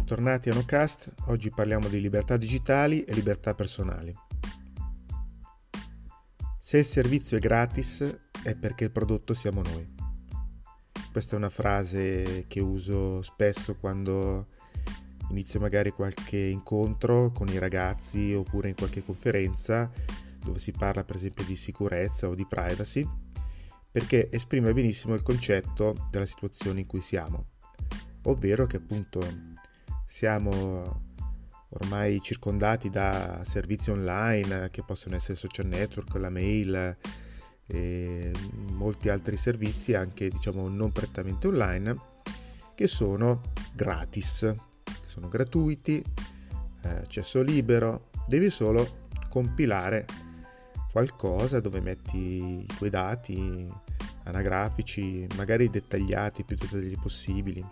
bentornati a NoCast. Oggi parliamo di libertà digitali e libertà personali. Se il servizio è gratis è perché il prodotto siamo noi. Questa è una frase che uso spesso quando inizio magari qualche incontro con i ragazzi oppure in qualche conferenza dove si parla per esempio di sicurezza o di privacy, perché esprime benissimo il concetto della situazione in cui siamo ovvero che appunto siamo ormai circondati da servizi online che possono essere social network, la mail e molti altri servizi anche diciamo non prettamente online che sono gratis, sono gratuiti, eh, accesso libero, devi solo compilare qualcosa dove metti i tuoi dati anagrafici, magari dettagliati, più dettagliati possibili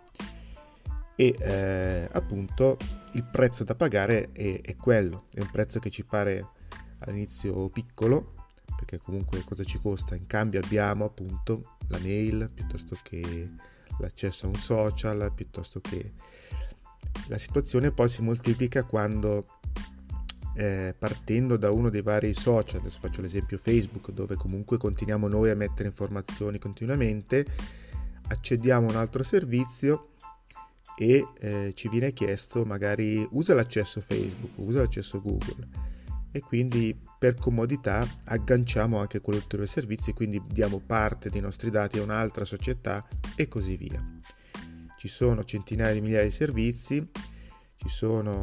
e eh, appunto il prezzo da pagare è, è, quello, è un prezzo che ci pare all'inizio piccolo, perché comunque cosa ci costa? In cambio abbiamo appunto la mail piuttosto che l'accesso a un social, piuttosto che la situazione poi si moltiplica quando eh, partendo da uno dei vari social, adesso faccio l'esempio Facebook, dove comunque continuiamo noi a mettere informazioni continuamente, accediamo a un altro servizio e eh, ci viene chiesto magari usa l'accesso Facebook, usa l'accesso Google e quindi per comodità agganciamo anche quell'ulteriore servizio e quindi diamo parte dei nostri dati a un'altra società e così via. Ci sono centinaia di migliaia di servizi, ci sono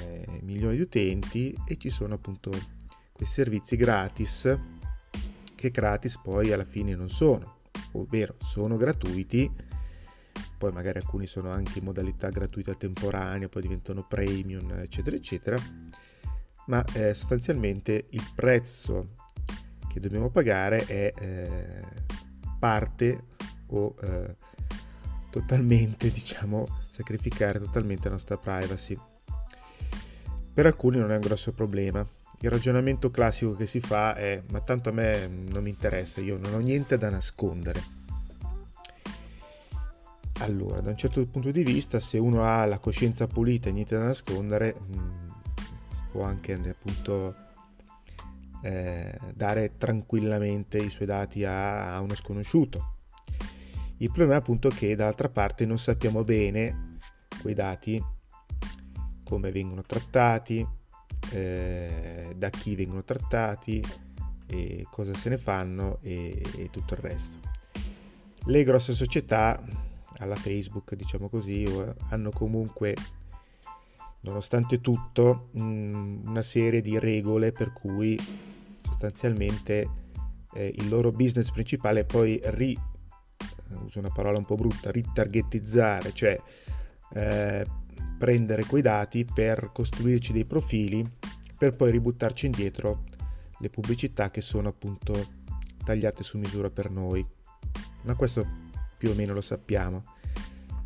eh, milioni di utenti e ci sono appunto questi servizi gratis che gratis poi alla fine non sono, ovvero sono gratuiti poi magari alcuni sono anche in modalità gratuita temporanea, poi diventano premium, eccetera, eccetera, ma eh, sostanzialmente il prezzo che dobbiamo pagare è eh, parte o eh, totalmente, diciamo, sacrificare totalmente la nostra privacy. Per alcuni non è un grosso problema. Il ragionamento classico che si fa è ma tanto a me non mi interessa, io non ho niente da nascondere allora, da un certo punto di vista, se uno ha la coscienza pulita e niente da nascondere, mm, può anche appunto eh, dare tranquillamente i suoi dati a, a, uno sconosciuto. Il problema è appunto che dall'altra parte non sappiamo bene quei dati, come vengono trattati, eh, da chi vengono trattati, cosa se ne fanno e, e tutto il resto. Le grosse società alla Facebook, diciamo così, hanno comunque, nonostante tutto, una serie di regole per cui sostanzialmente eh, il loro business principale è poi ri, uso una parola un po' brutta, ritargetizzare, cioè eh, prendere quei dati per costruirci dei profili per poi ributtarci indietro le pubblicità che sono appunto tagliate su misura per noi. Ma questo più o meno lo sappiamo.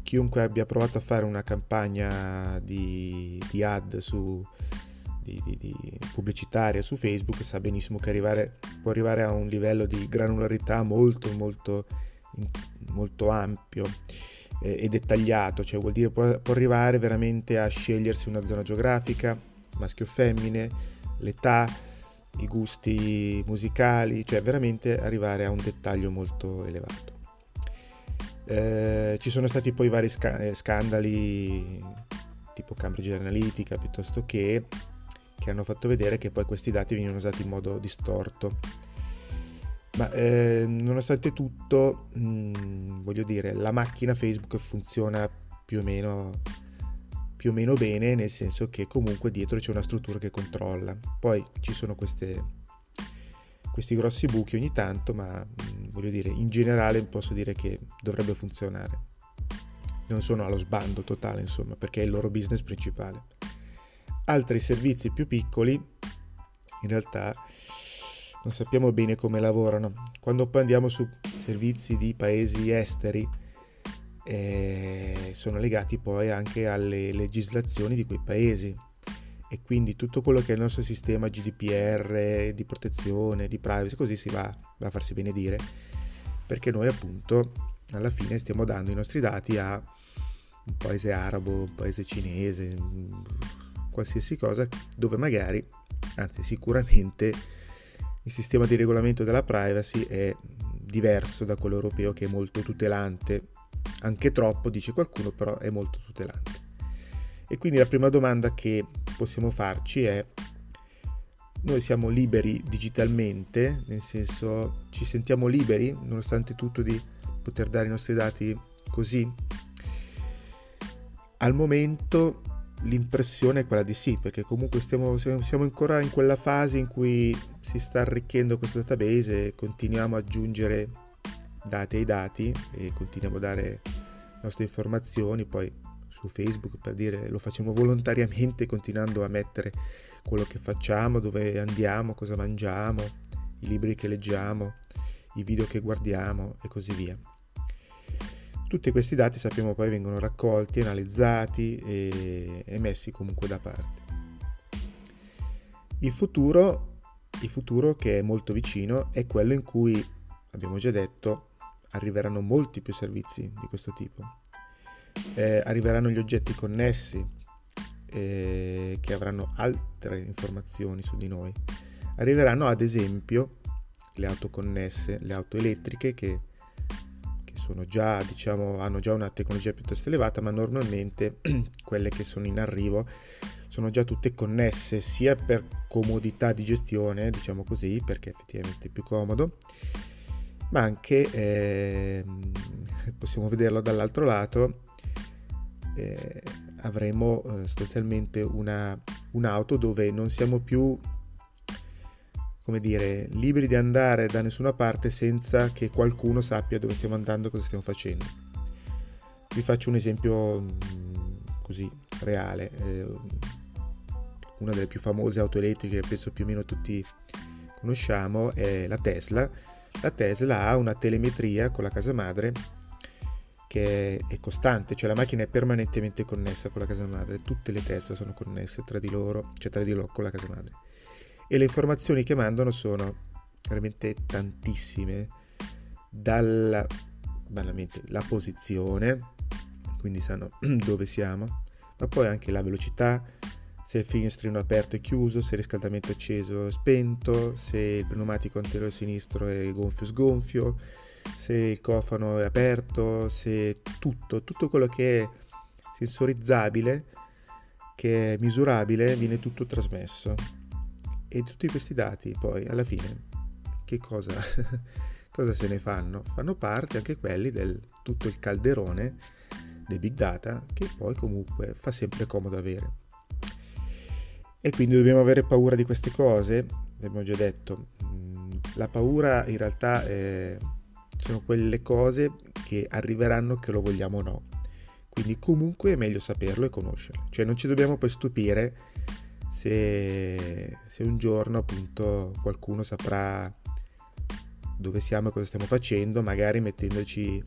Chiunque abbia provato a fare una campagna di, di ad su, di, di, pubblicitaria su Facebook sa benissimo che arrivare, può arrivare a un livello di granularità molto molto, molto ampio eh, e dettagliato, cioè vuol dire può, può arrivare veramente a scegliersi una zona geografica, maschio o femmine, l'età, i gusti musicali, cioè veramente arrivare a un dettaglio molto elevato. Eh, ci sono stati poi vari sca- eh, scandali tipo Cambridge Analytica piuttosto che che hanno fatto vedere che poi questi dati venivano usati in modo distorto. Ma eh, nonostante tutto, mh, mm, voglio dire, la macchina Facebook funziona più o, meno, più o meno bene, nel senso che comunque dietro c'è una struttura che controlla. Poi ci sono queste, questi grossi buchi ogni tanto, ma mm, voglio dire, in generale posso dire che dovrebbe funzionare. Non sono allo sbando totale, insomma, perché è il loro business principale. Altri servizi più piccoli, in realtà, non sappiamo bene come lavorano. Quando poi andiamo su servizi di paesi esteri, eh, sono legati poi anche alle legislazioni di quei paesi e quindi tutto quello che è il nostro sistema GDPR di protezione, di privacy, così si va, va a farsi benedire, perché noi appunto alla fine stiamo dando i nostri dati a un paese arabo, un paese cinese, qualsiasi cosa, dove magari, anzi sicuramente, il sistema di regolamento della privacy è diverso da quello europeo che è molto tutelante, anche troppo, dice qualcuno, però è molto tutelante. E quindi la prima domanda che possiamo farci è, noi siamo liberi digitalmente, nel senso ci sentiamo liberi, nonostante tutto, di poter dare i nostri dati così? Al momento l'impressione è quella di sì, perché comunque stiamo, siamo ancora in quella fase in cui si sta arricchendo questo database e continuiamo ad aggiungere dati ai dati e continuiamo a dare le nostre informazioni, poi su Facebook per dire lo facciamo volontariamente continuando a mettere quello che facciamo, dove andiamo, cosa mangiamo, i libri che leggiamo, i video che guardiamo e così via. Tutti questi dati sappiamo poi vengono raccolti, analizzati e, e messi comunque da parte. Il futuro, il futuro che è molto vicino è quello in cui, abbiamo già detto, arriveranno molti più servizi di questo tipo eh, arriveranno gli oggetti connessi eh, che avranno altre informazioni su di noi. Arriveranno ad esempio le auto connesse, le auto elettriche che, che sono già, diciamo, hanno già una tecnologia piuttosto elevata, ma normalmente quelle che sono in arrivo sono già tutte connesse sia per comodità di gestione, diciamo così, perché effettivamente è più comodo, ma anche eh, possiamo vederlo dall'altro lato eh, avremo eh, sostanzialmente una, un'auto dove non siamo più come dire, liberi di andare da nessuna parte senza che qualcuno sappia dove stiamo andando e cosa stiamo facendo. Vi faccio un esempio mm, così reale. Eh, una delle più famose auto elettriche che penso più o meno tutti conosciamo è la Tesla. La Tesla ha una telemetria con la casa madre che è costante, cioè la macchina è permanentemente connessa con la casa madre, tutte le Tesla sono connesse tra di loro, cioè tra di loro con la casa madre. E le informazioni che mandano sono veramente tantissime, dalla banalmente la posizione, quindi sanno dove siamo, ma poi anche la velocità, se il finestrino aperto e chiuso, se il riscaldamento acceso o spento, se il pneumatico anteriore sinistro è gonfio o sgonfio, se il cofano è aperto, se tutto, tutto quello che è sensorizzabile, che è misurabile, viene tutto trasmesso. E tutti questi dati poi alla fine che cosa, cosa se ne fanno? Fanno parte anche quelli del tutto il calderone dei big data che poi comunque fa sempre comodo avere. E quindi dobbiamo avere paura di queste cose, abbiamo già detto. Mm, la paura in realtà è sono quelle cose che arriveranno che lo vogliamo o no. Quindi comunque è meglio saperlo e conoscerlo. Cioè non ci dobbiamo poi stupire se, se un giorno appunto qualcuno saprà dove siamo e cosa stiamo facendo, magari mettendoci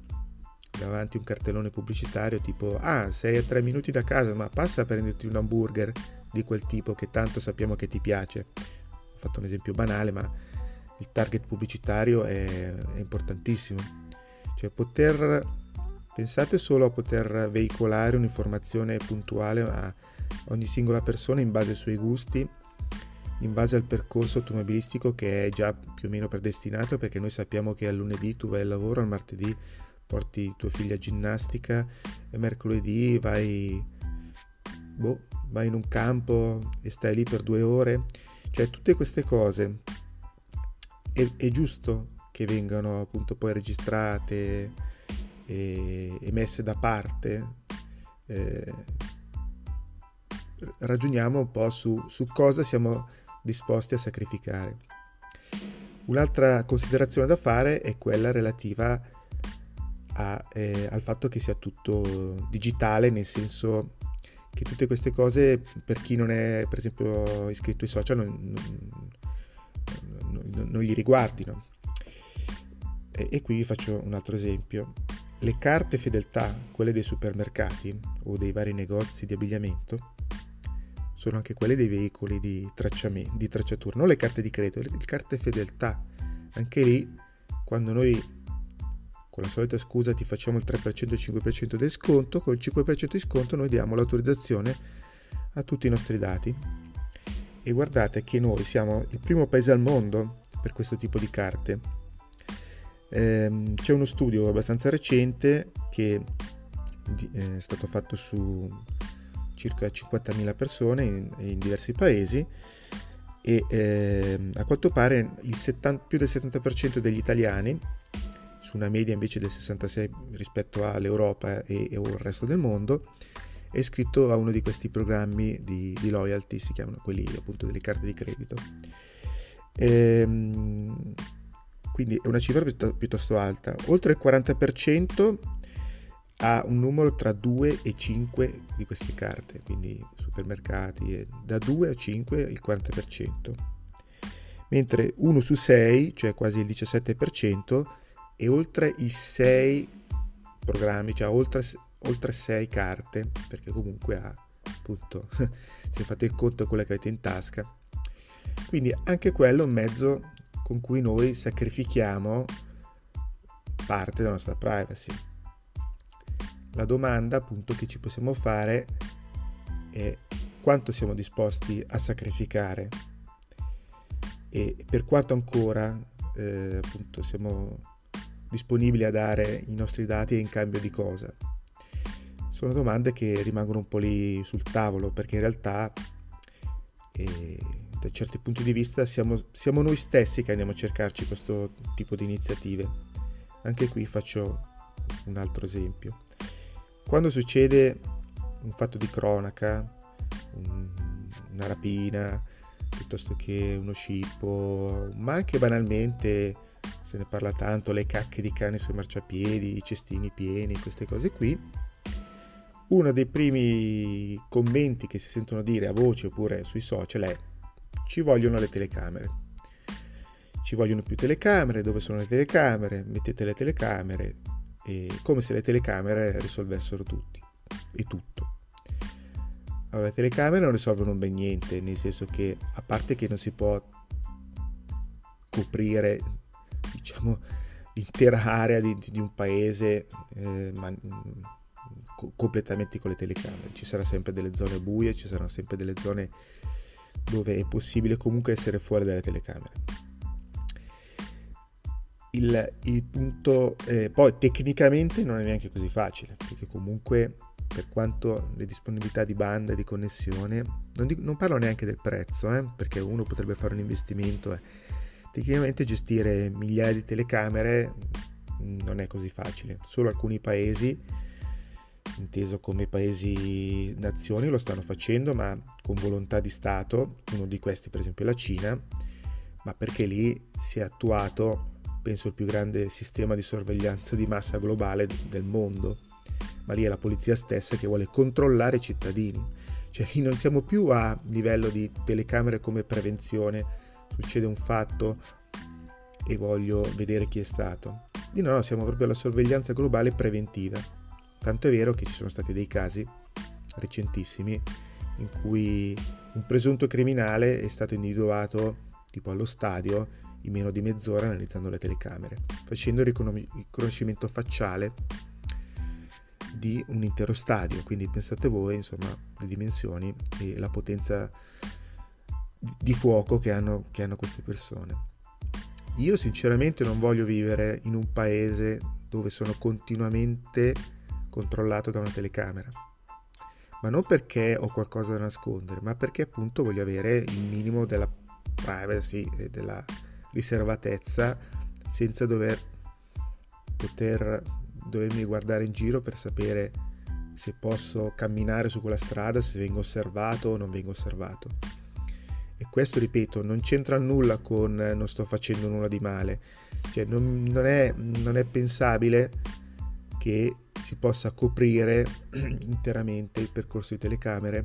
davanti un cartellone pubblicitario tipo ah sei a tre minuti da casa ma passa a prenderti un hamburger di quel tipo che tanto sappiamo che ti piace. Ho fatto un esempio banale ma il target pubblicitario è, è importantissimo. Cioè poter, pensate solo a poter veicolare un'informazione puntuale a ogni singola persona in base ai suoi gusti, in base al percorso automobilistico che è già più o meno predestinato perché noi sappiamo che al lunedì tu vai al lavoro, al martedì porti i tuoi figli a ginnastica e mercoledì vai, boh, vai in un campo e stai lì per due ore. Cioè tutte queste cose è, è giusto che vengano appunto poi registrate e, e messe da parte. Eh, ragioniamo un po' su, su cosa siamo disposti a sacrificare. Un'altra considerazione da fare è quella relativa a, eh, al fatto che sia tutto digitale, nel senso che tutte queste cose, per chi non è per esempio iscritto ai social, non, non, non gli riguardino. E, e qui vi faccio un altro esempio. Le carte fedeltà, quelle dei supermercati o dei vari negozi di abbigliamento, sono anche quelle dei veicoli di, di tracciatura, non le carte di credito, le carte fedeltà. Anche lì, quando noi con la solita scusa ti facciamo il 3% e il 5% di sconto, con il 5% di sconto noi diamo l'autorizzazione a tutti i nostri dati. E guardate che noi siamo il primo paese al mondo per questo tipo di carte. Ehm, c'è uno studio abbastanza recente che è stato fatto su circa 50.000 persone in, in diversi paesi e eh, a quanto pare 70, più del 70% degli italiani, su una media invece del 66% rispetto all'Europa e, e al resto del mondo, è iscritto a uno di questi programmi di, di loyalty, si chiamano quelli appunto delle carte di credito. Ehm, quindi è una cifra piuttosto alta. Oltre il 40% ha un numero tra 2 e 5 di queste carte, quindi supermercati, da 2 a 5 il 40%, mentre 1 su 6, cioè quasi il 17%, è oltre i 6 programmi, cioè oltre, oltre 6 carte, perché comunque ha appunto, se fate il conto quella che avete in tasca. Quindi anche quello è un mezzo con cui noi sacrifichiamo parte della nostra privacy la domanda appunto che ci possiamo fare è quanto siamo disposti a sacrificare e per quanto ancora eh, appunto siamo disponibili a dare i nostri dati in cambio di cosa. Sono domande che rimangono un po' lì sul tavolo perché in realtà eh, da certi punti di vista siamo, siamo noi stessi che andiamo a cercarci questo tipo di iniziative. Anche qui faccio un altro esempio. Quando succede un fatto di cronaca, un, una rapina, piuttosto che uno scippo, ma anche banalmente se ne parla tanto, le cacche di cane sui marciapiedi, i cestini pieni, queste cose qui. Uno dei primi commenti che si sentono dire a voce oppure sui social è ci vogliono le telecamere. Ci vogliono più telecamere, dove sono le telecamere? Mettete le telecamere, e come se le telecamere risolvessero tutti e tutto. Allora, le telecamere non risolvono ben niente, nel senso che a parte che non si può coprire, diciamo, l'intera area di, di un paese eh, ma, co- completamente con le telecamere, ci saranno sempre delle zone buie, ci saranno sempre delle zone dove è possibile comunque essere fuori dalle telecamere. Il, il punto, eh, poi tecnicamente non è neanche così facile, perché comunque per quanto le disponibilità di banda di connessione, non, dico, non, parlo neanche del prezzo, eh, perché uno potrebbe fare un investimento, eh. tecnicamente gestire migliaia di telecamere mm, non è così facile, solo alcuni paesi, inteso come paesi nazioni, lo stanno facendo, ma con volontà di Stato, uno di questi per esempio è la Cina, ma perché lì si è attuato penso il più grande sistema di sorveglianza di massa globale del mondo, ma lì è la polizia stessa che vuole controllare i cittadini. Cioè lì non siamo più a livello di telecamere come prevenzione, succede un fatto e voglio vedere chi è stato. Lì no, no, siamo proprio alla sorveglianza globale preventiva. Tanto è vero che ci sono stati dei casi recentissimi in cui un presunto criminale è stato individuato tipo allo stadio in meno di mezz'ora analizzando le telecamere, facendo il riconoscimento facciale di un intero stadio. Quindi pensate voi, insomma, le dimensioni e la potenza di fuoco che hanno, che hanno queste persone. Io sinceramente non voglio vivere in un paese dove sono continuamente controllato da una telecamera. Ma non perché ho qualcosa da nascondere, ma perché appunto voglio avere il minimo della privacy e della riservatezza senza dover poter dovermi guardare in giro per sapere se posso camminare su quella strada, se vengo osservato o non vengo osservato. E questo, ripeto, non c'entra nulla con non sto facendo nulla di male. Cioè, non, non, è, non è pensabile che si possa coprire interamente il percorso di telecamere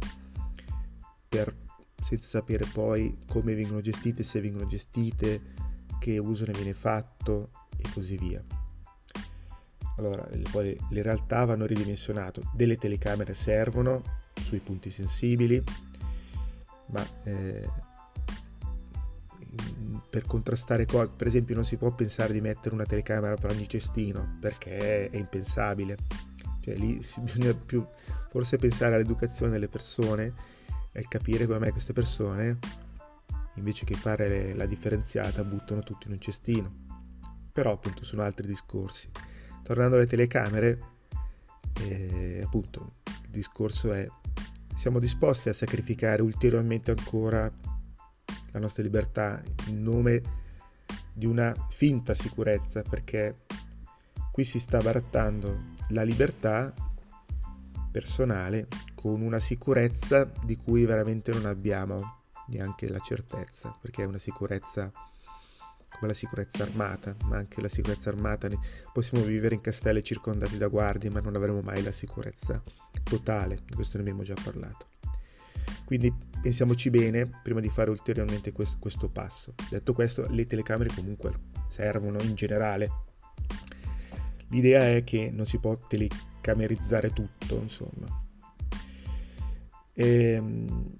per senza sapere poi come vengono gestite, se vengono gestite, che uso ne viene fatto e così via. Allora, poi le realtà vanno ridimensionate. Delle telecamere servono sui punti sensibili, ma eh, per contrastare cose. Per esempio non si può pensare di mettere una telecamera per ogni cestino perché è impensabile. Cioè lì bisogna più forse pensare all'educazione delle persone e capire come mai queste persone invece che fare la differenziata buttano tutto in un cestino. Però appunto sono altri discorsi. Tornando alle telecamere, eh, appunto il discorso è siamo disposti a sacrificare ulteriormente ancora la nostra libertà in nome di una finta sicurezza perché qui si sta barattando la libertà personale con una sicurezza di cui veramente non abbiamo neanche la certezza perché è una sicurezza come la sicurezza armata, ma anche la sicurezza armata possiamo vivere in castelli circondati da guardie, ma non avremo mai la sicurezza totale, di questo ne abbiamo già parlato. Quindi pensiamoci bene prima di fare ulteriormente questo, questo passo. Detto questo, le telecamere comunque servono in generale. L'idea è che non si può telecamerizzare tutto, insomma. Ehm,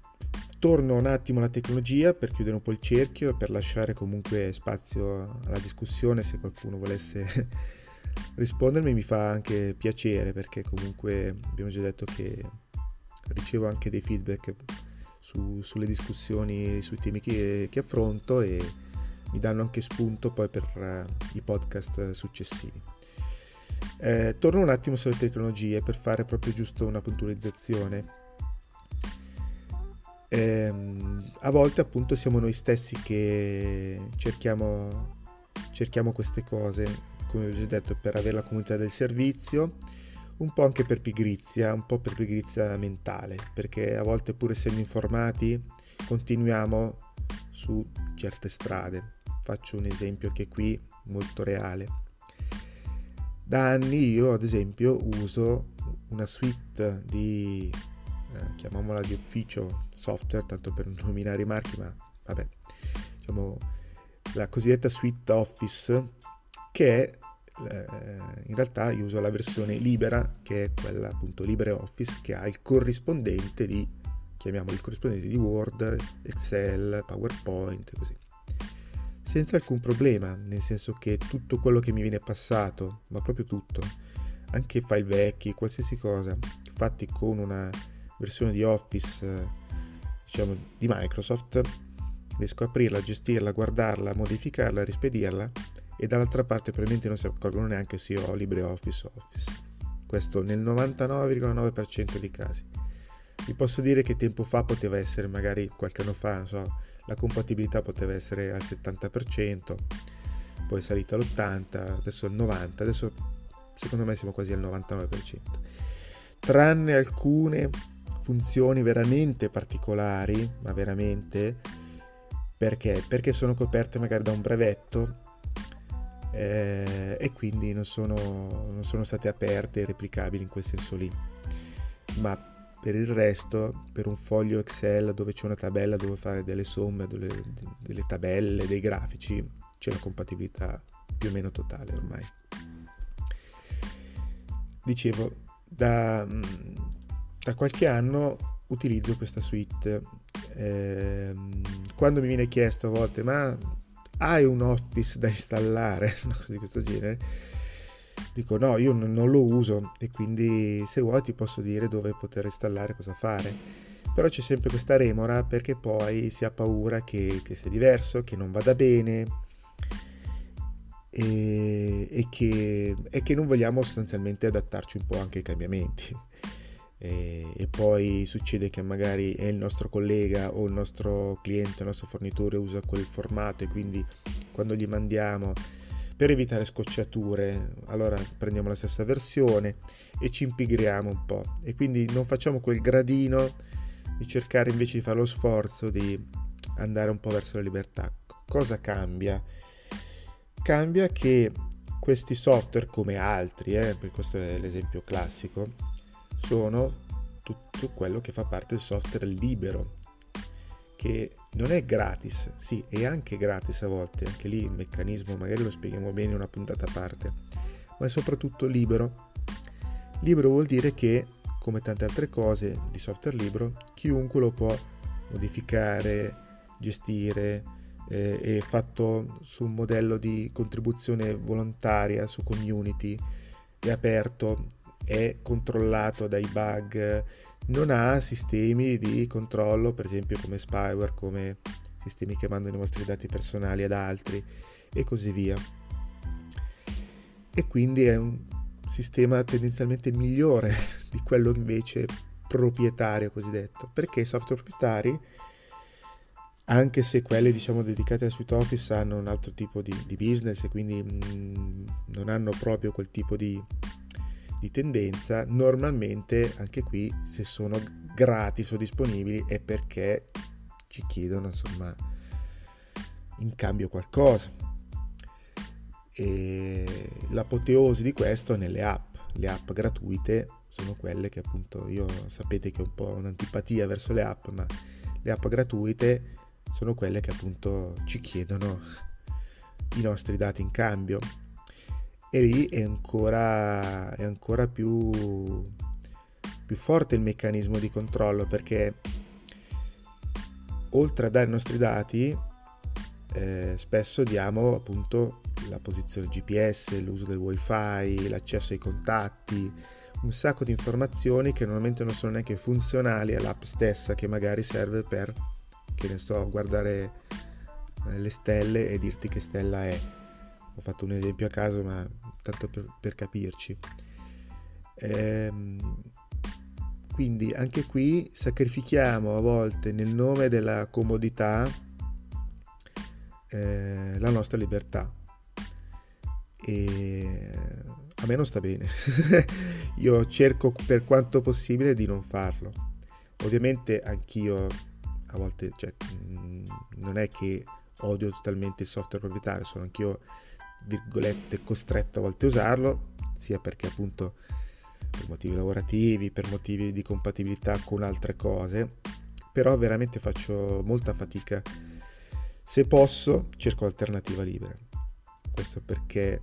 torno un attimo alla tecnologia per chiudere un po' il cerchio e per lasciare comunque spazio alla discussione se qualcuno volesse rispondermi mi fa anche piacere perché comunque abbiamo già detto che ricevo anche dei feedback su, sulle discussioni, sui temi che, che, affronto e mi danno anche spunto poi per uh, i podcast successivi. Eh, torno un attimo sulle tecnologie per fare proprio giusto una puntualizzazione. Eh, a volte appunto siamo noi stessi che cerchiamo, cerchiamo queste cose, come ho già detto, per avere la comunità del servizio un po' anche per pigrizia, un po' per pigrizia mentale, perché a volte pur essendo informati continuiamo su certe strade. Faccio un esempio che qui molto reale. Da anni io ad esempio uso una suite di, eh, chiamiamola di ufficio software, tanto per nominare i marchi, ma vabbè, diciamo la cosiddetta suite Office, che è in realtà io uso la versione libera che è quella appunto LibreOffice che ha il corrispondente di chiamiamolo il corrispondente di Word, Excel, PowerPoint così. Senza alcun problema nel senso che tutto quello che mi viene passato ma proprio tutto anche file vecchi qualsiasi cosa fatti con una versione di Office diciamo di Microsoft riesco a aprirla, gestirla, guardarla, modificarla, rispedirla e dall'altra parte probabilmente non si accorgono neanche se io ho LibreOffice o Office. Questo nel 99,9% dei casi. Vi posso dire che tempo fa poteva essere, magari qualche anno fa, non so, la compatibilità poteva essere al 70%, poi è salita all'80%, adesso al 90%, adesso secondo me siamo quasi al 99%. Tranne alcune funzioni veramente particolari, ma veramente perché? Perché sono coperte magari da un brevetto eh, e quindi non sono, non sono state aperte e replicabili in quel senso lì. Ma per il resto, per un foglio Excel dove c'è una tabella dove fare delle somme, delle, delle tabelle, dei grafici, c'è una compatibilità più o meno totale ormai. Dicevo, da, da qualche anno utilizzo questa suite. Eh, quando mi viene chiesto a volte, ma hai un Office da installare, una cosa di questo genere, dico no, io non lo uso e quindi se vuoi ti posso dire dove poter installare, cosa fare. Però c'è sempre questa remora perché poi si ha paura che, che sia diverso, che non vada bene e, e, che, e che non vogliamo sostanzialmente adattarci un po' anche ai cambiamenti e, e, poi succede che magari è il nostro collega o il nostro cliente, il nostro fornitore usa quel formato e quindi quando gli mandiamo per evitare scocciature allora prendiamo la stessa versione e ci impigriamo un po' e quindi non facciamo quel gradino di cercare invece di fare lo sforzo di andare un po' verso la libertà. Cosa cambia? Cambia che questi software come altri, eh, questo è l'esempio classico, sono tutto quello che fa parte del software libero, che non è gratis, sì, è anche gratis a volte, anche lì il meccanismo magari lo spieghiamo bene in una puntata a parte, ma è soprattutto libero. Libero vuol dire che, come tante altre cose di software libero, chiunque lo può modificare, gestire, eh, è fatto su un modello di contribuzione volontaria su community, è aperto, è controllato dai bug, non ha sistemi di controllo, per esempio come spyware, come sistemi che mandano i vostri dati personali ad altri e così via. E quindi è un sistema tendenzialmente migliore di quello invece proprietario cosiddetto, perché i software proprietari anche se quelle diciamo dedicate al suite office hanno un altro tipo di, di business e quindi mh, mm, non hanno proprio quel tipo di, di, tendenza normalmente anche qui se sono gratis o disponibili è perché ci chiedono insomma in cambio qualcosa. E l'apoteosi di questo è nelle app. Le app gratuite sono quelle che appunto io sapete che ho un po' un'antipatia verso le app ma le app gratuite sono quelle che appunto ci chiedono i nostri dati in cambio e lì è ancora, è ancora più, più forte il meccanismo di controllo perché oltre a dare i nostri dati eh, spesso diamo appunto la posizione GPS, l'uso del wifi, l'accesso ai contatti, un sacco di informazioni che normalmente non sono neanche funzionali all'app stessa che magari serve per che ne so, guardare eh, le stelle e dirti che stella è. Ho fatto un esempio a caso, ma tanto per, per capirci. Ehm, quindi anche qui sacrifichiamo a volte nel nome della comodità eh, la nostra libertà. E a me non sta bene. Io cerco per quanto possibile di non farlo. Ovviamente anch'io a volte cioè, mm, non è che odio totalmente il software proprietario, sono anch'io, virgolette, costretto a volte a usarlo, sia perché appunto per motivi lavorativi, per motivi di compatibilità con altre cose, però veramente faccio molta fatica. Se posso, cerco l'alternativa libera. Questo perché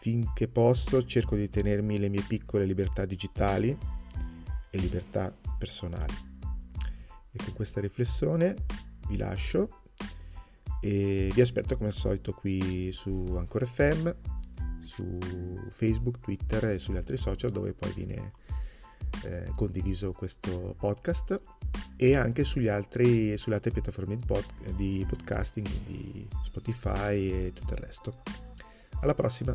finché posso cerco di tenermi le mie piccole libertà digitali e libertà personali. E con questa riflessione vi lascio e vi aspetto come al solito qui su Ancora FM, su Facebook, Twitter e sugli altri social dove poi viene eh, condiviso questo podcast e anche altri, sulle altre piattaforme di, pod, di podcasting, di Spotify e tutto il resto. Alla prossima!